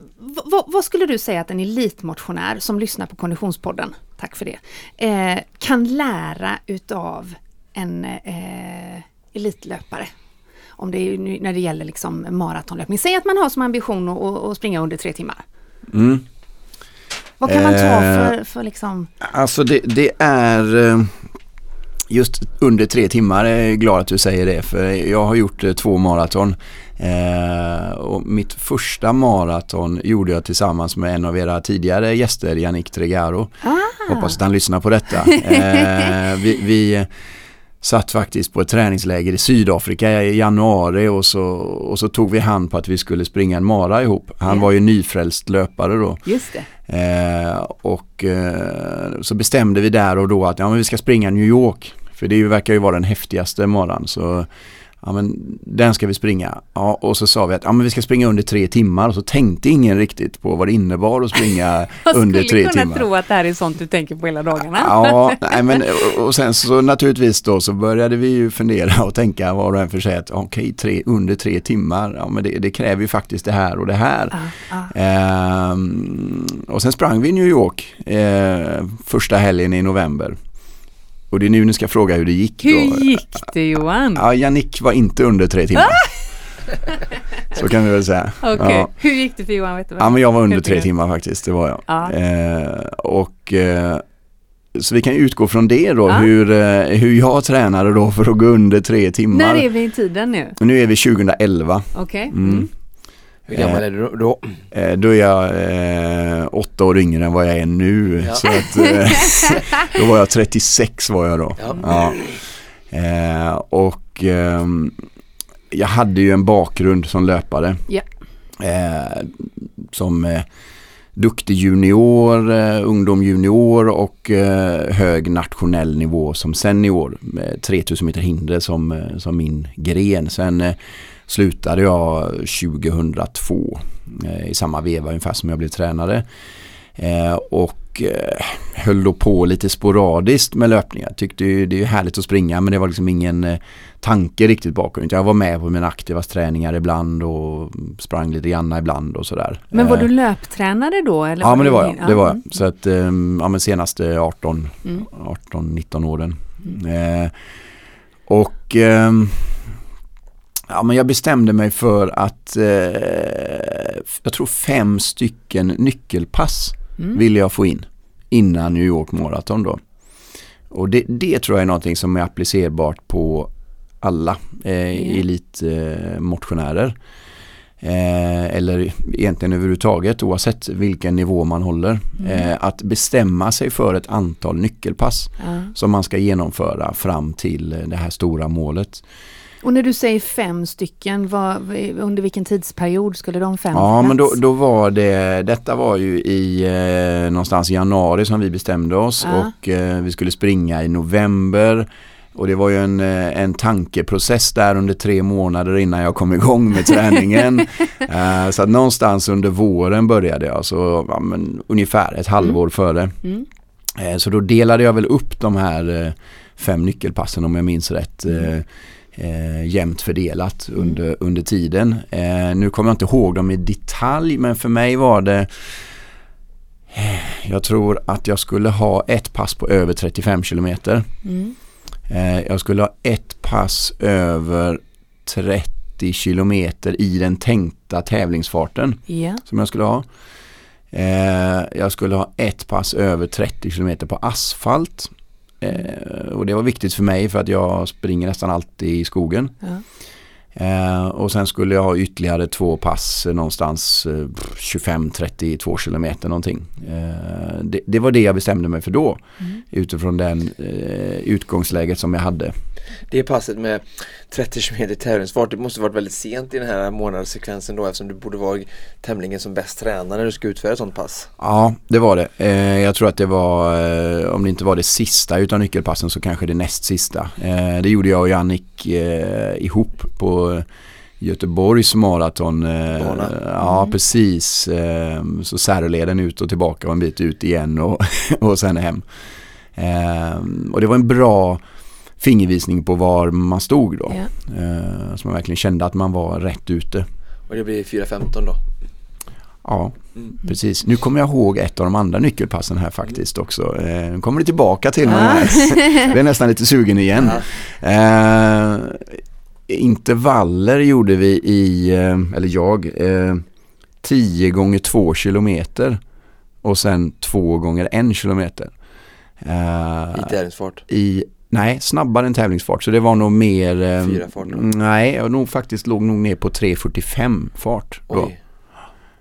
vad skulle du säga att en elitmotionär som lyssnar på Konditionspodden, tack för det, eh, kan lära utav en eh, elitlöpare? Om det är när det gäller liksom maratonlöpning. Säg att man har som ambition att, att- springa under tre timmar. Mm. Vad kan man ta Eh, för, för liksom... Alltså det, det är eh, just under tre timmar, jag är glad att du säger det för jag har gjort eh, två maraton. Och mitt första maraton gjorde jag tillsammans med en av era tidigare gäster, Yannick Tregaro. Ah, Hoppas att han lyssnar på detta. Vi, vi satt faktiskt på ett träningsläger i Sydafrika i januari och så, och så tog vi hand på att vi skulle springa en mara ihop. Han Ja. var ju nyfrälst löpare då. just det. Eh, och eh, så bestämde vi där och då att ja, men vi ska springa New York. För det verkar ju vara den häftigaste maran. Så ja, men den ska vi springa. Ja, och så sa vi att ja, men vi ska springa under tre timmar. Och så tänkte ingen riktigt på vad det innebar att springa Jag under skulle tre kunna timmar. tro att det här är sånt du tänker på hela dagarna. Ja, nej, men och- och sen så naturligtvis då så började vi ju fundera och tänka var och en för sig att okej, tre, under tre timmar, ja men det, det kräver ju faktiskt det här och det här. Ah, ah. Ehm, och sen sprang vi i New York eh, första helgen i november. Och det är nu ni ska fråga hur det gick. Hur då. gick det Johan? Ja, Jannik var inte under tre timmar. Så kan vi väl säga. Okej, Ja. hur gick det för Johan? Vet du vad? Ja men jag var under tre timmar faktiskt, det var jag. Ja. Eh, och eh, så vi kan utgå från det då, Ja. hur, eh, hur jag tränade då för att gå under tre timmar. När är vi i tiden nu? Nu är vi 2011. Okej. Mm. Mm. Hur gammal är du då? Eh, då är jag eh, åtta år yngre än vad jag är nu. Ja. Så att, eh, då var jag 36 var jag då. Ja. Ja. Eh, och ehm, jag hade ju en bakgrund som löpare. Eh, som eh, duktig junior, eh, ungdom junior och eh, hög nationell nivå som senior. Med 3000 meter hinder som, eh, som min gren. Sen eh, slutade jag 2002 eh, i samma veva ungefär som jag blev tränare. Eh, och eh, höll då på lite sporadiskt med löpningar. Tyckte ju, det är härligt att springa men det var liksom ingen tanke riktigt bakom. Jag var med på mina aktiva träningar ibland och sprang lite grann ibland och sådär. Men var du löptränare då? Eller Ja men det var jag. Det var Ja. jag. Så att ehm, ja, men senaste 18, Mm. 18-19 åren. Eh, och ehm, ja, men jag bestämde mig för att eh, jag tror fem stycken nyckelpass Mm. vill jag få in innan New York Marathon då. Och det, det tror jag är någonting som är applicerbart på alla eh, elitmotionärer. Eh, eller egentligen överhuvudtaget oavsett vilken nivå man håller. Eh, att bestämma sig för ett antal nyckelpass Ja. som man ska genomföra fram till det här stora målet. Och när du säger fem stycken, vad, under vilken tidsperiod skulle de fem Ja få men då, då var det, detta var ju i eh, någonstans i januari som vi bestämde oss Ja. och eh, vi skulle springa i november. Och det var ju en, eh, en tankeprocess där under tre månader innan jag kom igång med träningen. eh, så att någonstans under våren började jag, så ja, men, ungefär ett halvår före. Mm. Eh, så då delade jag väl upp de här eh, fem nyckelpassen om jag minns rätt. Eh, eh, jämnt fördelat under, under tiden. Eh, nu kommer jag inte ihåg dem i detalj men för mig var det eh, jag tror att jag skulle ha ett pass på över 35 kilometer. Mm. Eh, jag skulle ha ett pass över 30 kilometer i den tänkta tävlingsfarten Ja. som jag skulle ha. Eh, jag skulle ha ett pass över 30 kilometer på asfalt. Eh, och det var viktigt för mig för att jag springer nästan alltid i skogen. Ja. Eh, och sen skulle jag ha ytterligare två pass eh, någonstans eh, 25-32 kilometer någonting. Eh, det, det var det jag bestämde mig för då. Mm. Utifrån den eh, utgångsläget som jag hade. Det passet med 30 km tävlingsfart, det måste varit väldigt sent i den här månadssekvensen då eftersom du borde vara tämligen som bäst tränad när du ska utföra ett sånt pass. Ja, det var det. Eh, jag tror att det var, eh, om det inte var det sista utav nyckelpassen så kanske det näst sista. Eh, det gjorde jag och Jannik ihop på Göteborgs maraton. Bana. ja, precis. Eh, så särleden ut och tillbaka och en bit ut igen och, och sen hem. Och det var en bra fingervisning på var man stod då. Ja. Eh, så man verkligen kände att man var rätt ute. Och det blir 4.15 då. Ja, Mm. precis. Nu kommer jag ihåg ett av de andra nyckelpassen här faktiskt också. Eh, nu kommer det tillbaka till mig Ah. här. Jag är nästan lite sugen igen. Eh, intervaller gjorde vi i, eh, eller jag, eh, 10 gånger 2 kilometer och sen 2 gånger 1 kilometer. Eh, I tävlingsfart. i, nej, snabbare än tävlingsfart. Så det var nog mer... Eh, Fyra fart? Nej, jag nog faktiskt låg nog ner på 3.45 fart. Då. Oj.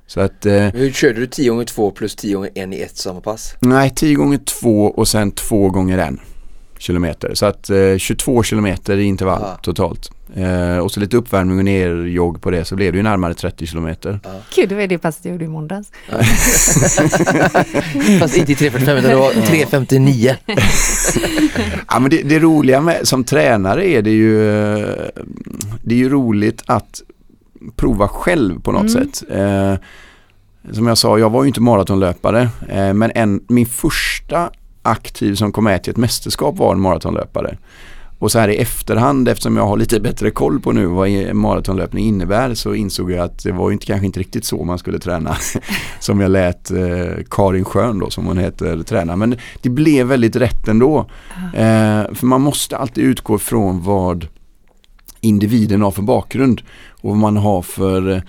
Så att, eh, hur körde du 10 gånger 2 plus 10 gånger 1 i ett samma pass? nej, 10 gånger 2 och sen 2 gånger 1 kilometer. Så att eh, 22 kilometer i intervall Aha. totalt. Eh, och så lite uppvärmning och nerjogg på det så blev det ju närmare 30 kilometer. Gud, det var det passet jag gjorde i måndags. Fast inte i 3.45 utan det var 3.59. Ja, men det, det roliga med, som tränare är det ju Det är ju roligt att prova själv på något Mm. sätt. Eh, som jag sa, jag var ju inte maratonlöpare eh, men en, min första aktiv som kom med till ett mästerskap var en maratonlöpare. Och så här i efterhand eftersom jag har lite bättre koll på nu vad maratonlöpning innebär så insåg jag att det var ju inte, kanske inte riktigt så man skulle träna. som jag lät eh, Karin Schön då som hon heter träna. Men det blev väldigt rätt ändå. Eh, för man måste alltid utgå från vad individen har för bakgrund och vad man har för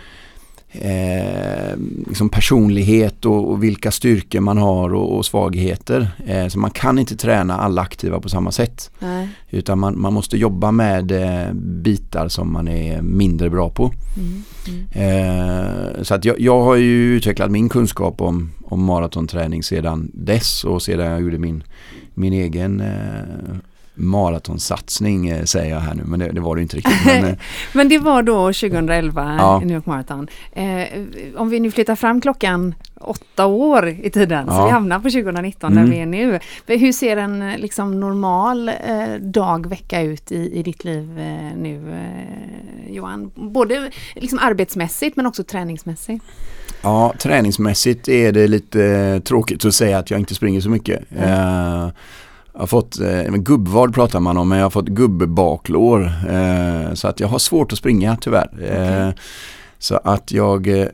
eh, liksom personlighet och, och vilka styrkor man har och, och svagheter. Eh, så man kan inte träna alla aktiva på samma sätt. Nej. Utan man, man måste jobba med eh, bitar som man är mindre bra på. Mm. Mm. Eh, så att jag, jag har ju utvecklat min kunskap om, om maratonträning sedan dess och sedan jag gjorde min, min egen eh, maratonsatsning eh, säger jag här nu men det, det var det inte riktigt. Men, eh, Men det var då 2011 Ja. i New York Marathon. Eh, om vi nu flyttar fram klockan åtta år i tiden så Ja. vi hamnar på 2019 Mm. där vi är nu. Hur ser en eh, liksom, normal eh, dag, vecka ut i, i ditt liv eh, nu eh, Johan? Både liksom, arbetsmässigt men också träningsmässigt. Ja, träningsmässigt är det lite eh, tråkigt att säga att jag inte springer så mycket. Eh, jag har fått, eh, gubbvad pratar man om, men jag har fått gubbebaklår. Eh, så att jag har svårt att springa tyvärr. Eh, så att jag eh,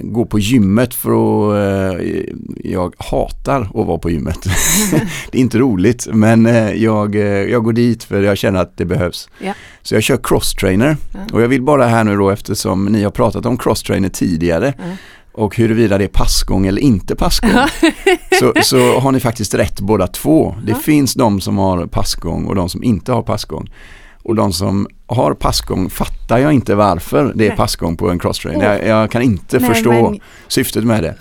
går på gymmet för att eh, jag hatar att vara på gymmet. det är inte roligt men eh, jag, eh, jag går dit för jag känner att det behövs. Ja. Så jag kör cross-trainer Ja. och jag vill bara här nu då eftersom ni har pratat om cross-trainer tidigare Ja. Och huruvida det är passgång eller inte passgång. så, så har ni faktiskt rätt båda två. Det finns de som har passgång och de som inte har passgång. Och de som har passgång fattar jag inte varför det är passgång på en crosstrain. Jag, jag kan inte Nej, förstå men syftet med det.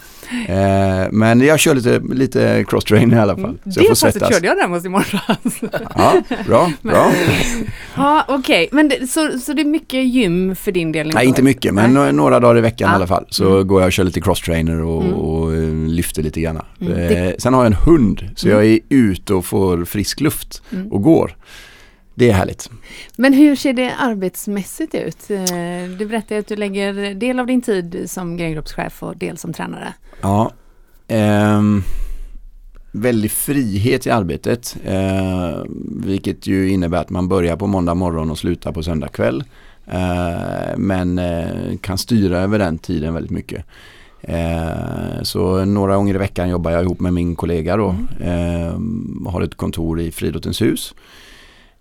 Eh, men jag kör lite, lite crosstrain i alla fall. Mm. Så jag Det får passet svettas. körde jag däremot i morse. Ja, bra, bra. ja, okej. Men det, så, så det är mycket gym för din del? Nej, inte mycket, men Nej. nå- några dagar i veckan Ja. i alla fall. Så Mm. går jag och kör lite crosstrainer och, Mm. och eh, lyfter lite grann. Mm. Eh, sen har jag en hund, så Mm. jag är ute och får frisk luft Mm. och går. Det är härligt. Men hur ser det arbetsmässigt ut? Eh, Du berättade att du lägger del av din tid som grengroppschef och del som tränare. Ja, ehm, väldig frihet i arbetet. Eh, vilket ju innebär att man börjar på måndag morgon och slutar på söndag kväll. Eh, men eh, kan styra över den tiden väldigt mycket. Eh, så några gånger i veckan jobbar jag ihop med min kollega då. Eh, har ett kontor i Friidrottens hus.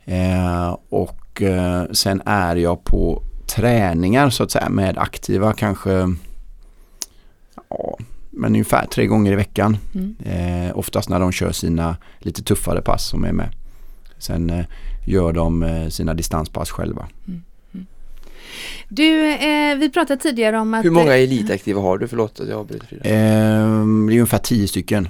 Eh, och eh, sen är jag på träningar så att säga med aktiva kanske ja, men ungefär tre gånger i veckan. Mm. Eh, oftast när de kör sina lite tuffare pass som är med. Sen eh, gör de eh, sina distanspass själva. Du, eh, vi pratade tidigare om att... Hur många elitaktiva har du? Förlåt att jag avbryter Frida. Eh, det är ungefär tio stycken.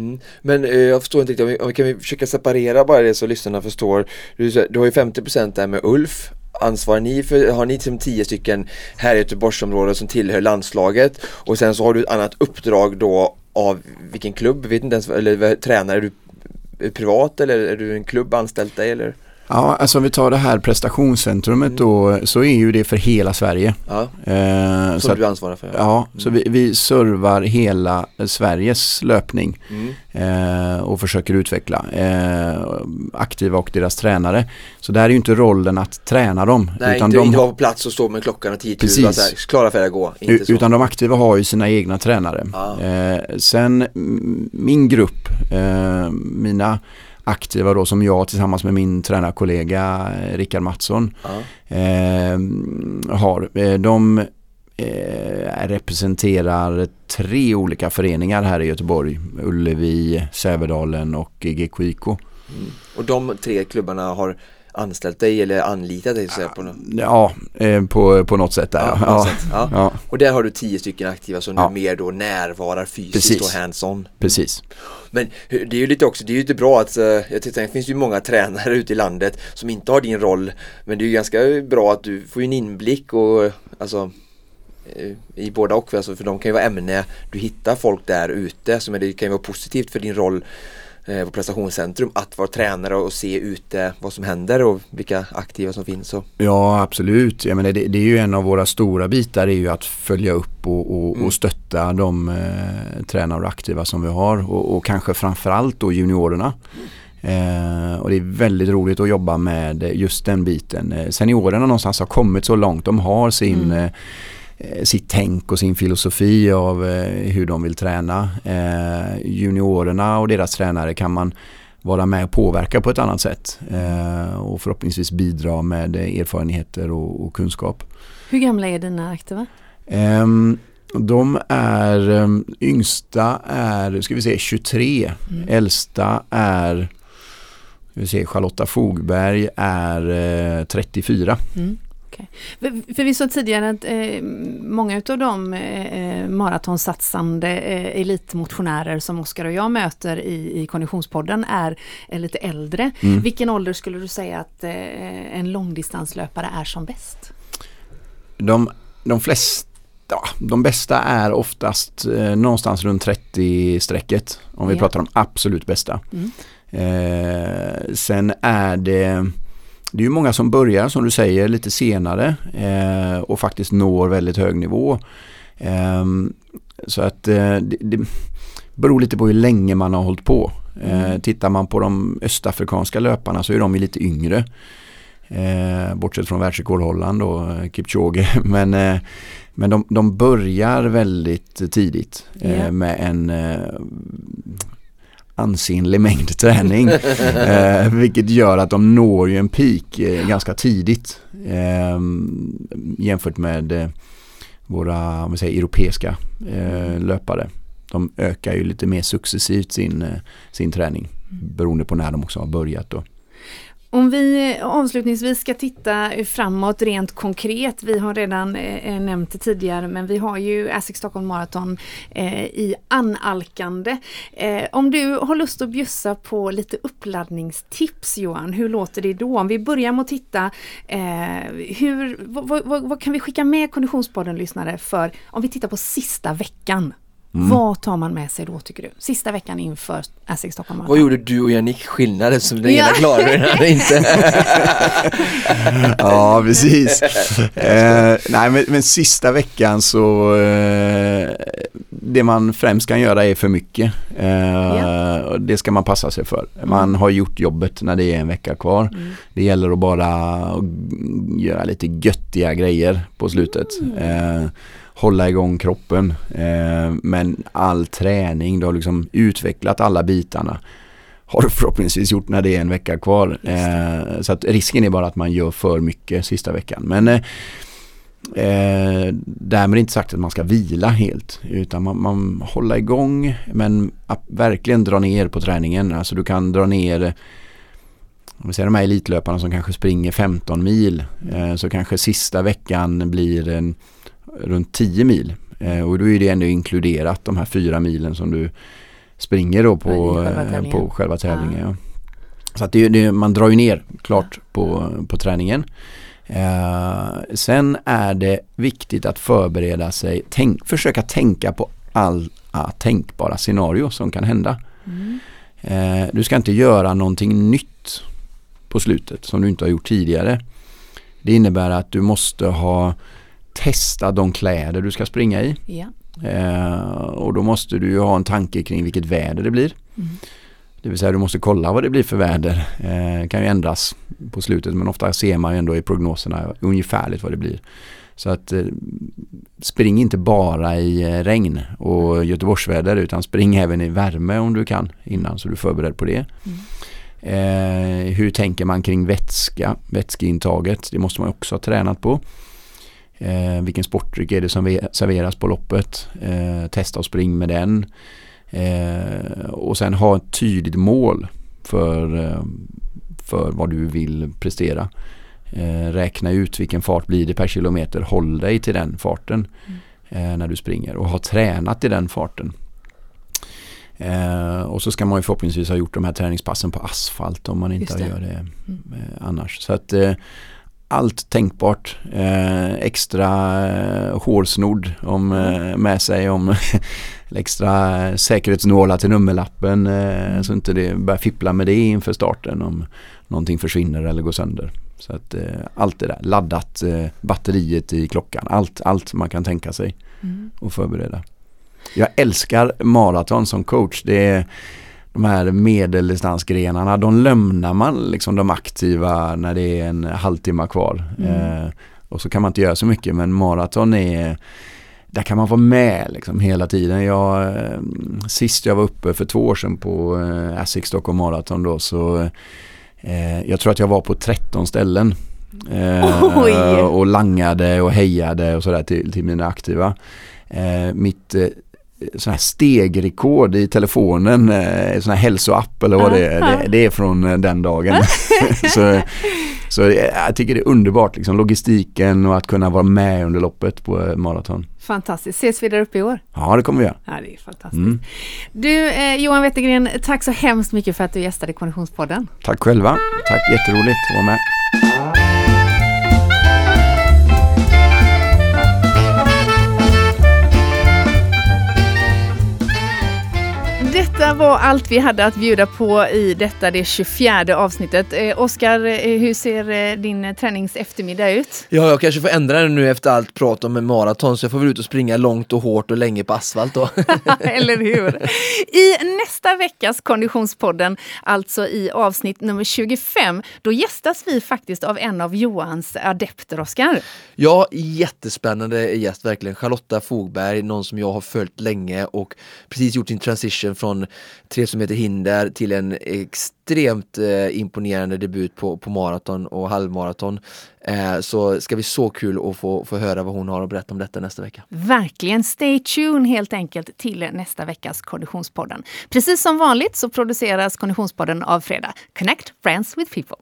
Mm. Men eh, jag förstår inte riktigt, om vi, om vi kan vi försöka separera bara det så lyssnarna förstår. Du, du har ju 50% där med Ulf. Ansvarar ni för, har ni som tio stycken här i Göteborgsområdet som tillhör landslaget och sen så har du ett annat uppdrag då av vilken klubb, vet inte ens, eller tränare, är du privat eller är du en klubb anställt dig eller? Ja, alltså om vi tar det här prestationscentrumet mm. då så är ju det för hela Sverige. Ja, eh, som du ansvarar för. Ja, ja mm. så vi, vi servar hela Sveriges löpning mm. eh, och försöker utveckla eh, aktiva och deras tränare. Så det här är ju inte rollen att träna dem. Nej, utan inte, de, inte vara på plats och stå med klockan och 10 000 så här, klara för att gå. Inte utan de aktiva har ju sina egna tränare. Ja. Eh, sen min grupp, eh, mina aktiva då som jag tillsammans med min tränarkollega eh, Rickard Mattsson ja. eh, har. De eh, representerar tre olika föreningar här i Göteborg. Ullevi, Sävedalen och GKIK. Mm. Och de tre klubbarna har anställt dig eller anlitat dig? Så på något? Ja, eh, på, på något sätt där. Ja, ja. Sätt. Ja. ja. Och där har du tio stycken aktiva som ja. mer då närvarar fysiskt Precis. och hands-on. Precis. Men det är ju lite också, det är ju lite bra att, eh, jag tänkte, det finns ju många tränare ute i landet som inte har din roll. Men det är ju ganska bra att du får en inblick och alltså eh, i båda och, alltså, för de kan ju vara ämne, du hittar folk där ute som är, det kan ju vara positivt för din roll på prestationscentrum att vara tränare och se ute vad som händer och vilka aktiva som finns. Och... Ja absolut, jag menar, det, det, är ju en av våra stora bitar är ju att följa upp och, och, mm. och stötta de eh, tränare och aktiva som vi har och, och kanske framförallt då juniorerna. Eh, och det är väldigt roligt att jobba med just den biten. Eh, seniorerna någonstans har kommit så långt, de har sin mm eh, Eh, sitt tänk och sin filosofi av eh, hur de vill träna. Eh, juniorerna och deras tränare kan man vara med och påverka på ett annat sätt och förhoppningsvis bidra med erfarenheter och, kunskap. Hur gamla är dina aktiva? Ehm, de är, yngsta är, ska vi se, 23. Mm. Äldsta är, ska vi se, Charlotta Fogberg är 34. Mm. Okay. För, för vi sa tidigare att eh, många av de eh, maratonsatsande eh, elitmotionärer som Oskar och jag möter i, i Konditionspodden är, är lite äldre. Mm. Vilken ålder skulle du säga att eh, en långdistanslöpare är som bäst? De, de flesta Ja, de bästa är oftast eh, någonstans runt 30-strecket om vi ja. pratar om absolut bästa. Mm. Eh, sen är det det är ju många som börjar som du säger lite senare eh, och faktiskt når väldigt hög nivå. Eh, så att eh, det, det beror lite på hur länge man har hållit på. Eh, tittar man på de östafrikanska löparna så är de ju lite yngre. Eh, bortsett från världsrekordhållaren då, eh, Kipchoge. Men, eh, men de, de börjar väldigt tidigt yeah. med en ansenlig mängd träning. eh, vilket gör att de når ju en peak eh, ganska tidigt eh, jämfört med eh, våra om säger, europeiska eh, löpare. De ökar ju lite mer successivt sin, eh, sin träning beroende på när de också har börjat. Då. Om vi avslutningsvis ska titta framåt rent konkret. Vi har redan eh, nämnt det tidigare men vi har ju ASIC Stockholm Marathon eh, i analkande. Eh, om du har lust att bjussa på lite uppladdningstips Johan, hur låter det då? Om vi börjar med att titta, eh, hur, vad, vad, vad, kan vi skicka med Konditionspodden-lyssnare för om vi tittar på sista veckan? Mm. Vad tar man med sig då tycker du? Sista veckan inför ASSIQ Stockholm Marathon. Vad gjorde du och Jannik skillnaden som den ja. ena klarade den andra inte? ja, precis. eh, nej, men, men, sista veckan så eh, det man främst kan göra är för mycket. Eh, ja. Det ska man passa sig för. Man har gjort jobbet när det är en vecka kvar. Mm. Det gäller att bara göra lite göttiga grejer på slutet. Mm. Hålla igång kroppen. Eh, men all träning, du har liksom utvecklat alla bitarna. Har du förhoppningsvis gjort när det är en vecka kvar. Eh, så att risken är bara att man gör för mycket sista veckan. Men eh, eh, därmed inte sagt att man ska vila helt utan man, man hålla igång men verkligen dra ner på träningen. Alltså du kan dra ner om vi säger de här elitlöparna som kanske springer 15 mil eh, så kanske sista veckan blir en runt 10 mil. Eh, och då är det ändå inkluderat de här fyra milen som du springer då på, själva eh, tävlingen. på själva tävlingen. Ja. Så att det, det, man drar ju ner klart på, på träningen. Eh, sen är det viktigt att förbereda sig, tänk, försöka tänka på alla tänkbara scenario som kan hända. Mm. Eh, du ska inte göra någonting nytt på slutet som du inte har gjort tidigare. Det innebär att du måste ha testat de kläder du ska springa i. Ja. Eh, och då måste du ju ha en tanke kring vilket väder det blir. Mm. Det vill säga du måste kolla vad det blir för väder. Eh, kan ju ändras på slutet men ofta ser man ju ändå i prognoserna ungefärligt vad det blir. Så att eh, spring inte bara i eh, regn och Göteborgsväder utan spring även i värme om du kan innan så du är förberedd på det. Eh, hur tänker man kring vätska, vätskeintaget? Det måste man också ha tränat på. Eh, vilken sportdryck är det som ve- serveras på loppet? Eh, testa och spring med den. Eh, och sen ha ett tydligt mål för, eh, för vad du vill prestera. Eh, räkna ut vilken fart blir det per kilometer. Håll dig till den farten eh, när du springer och ha tränat i den farten. Eh, och så ska man ju förhoppningsvis ha gjort de här träningspassen på asfalt om man inte det. gör det Mm. eh, annars. Så att eh, allt tänkbart. Eh, extra eh, hårsnodd om, eh, med sig om extra säkerhetsnålar till nummerlappen eh, så inte det börjar fippla med det inför starten om någonting försvinner eller går sönder. Så att eh, allt det där, laddat eh, batteriet i klockan, allt, allt man kan tänka sig Mm. och förbereda. Jag älskar maraton som coach. Det är de här medeldistansgrenarna, de lämnar man liksom de aktiva när det är en halvtimme kvar. Mm. Eh, och så kan man inte göra så mycket men maraton är där kan man vara med liksom hela tiden. Jag, eh, sist jag var uppe för två år sedan på eh, Asics Stockholm Marathon då så eh, jag tror att jag var på 13 ställen. Eh, och langade och hejade och sådär till, till mina aktiva. Eh, mitt eh, sån här stegrekord i telefonen, eh, sån här hälsoapp eller vad det är, det, det är från eh, den dagen. så, så jag tycker det är underbart, liksom, logistiken och att kunna vara med under loppet på eh, maraton. Fantastiskt. Ses vi där uppe i år? Ja, det kommer vi göra. Ja, det är fantastiskt. Mm. Du, eh, Johan Wettergren, tack så hemskt mycket för att du gästade Konditionspodden. Tack själva. Tack, jätteroligt att vara med. Detta var allt vi hade att bjuda på i detta, det 24 avsnittet. Eh, Oskar, eh, hur ser eh, din träningseftermiddag ut? Ja, jag kanske får ändra den nu efter allt prat om en maraton så jag får väl ut och springa långt och hårt och länge på asfalt då. Eller hur? I nästa veckas Konditionspodden, alltså i avsnitt nummer 25, då gästas vi faktiskt av en av Johans adepter, Oskar. Ja, jättespännande gäst verkligen. Charlotta Fogberg, någon som jag har följt länge och precis gjort sin transition från 3000 meter hinder till en extremt eh, imponerande debut på, på maraton och halvmaraton. Eh, så ska vi så kul att få, få höra vad hon har att berätta om detta nästa vecka. Verkligen, stay tuned helt enkelt till nästa veckas Konditionspodden. Precis som vanligt så produceras Konditionspodden av Fredag. Connect Friends with People.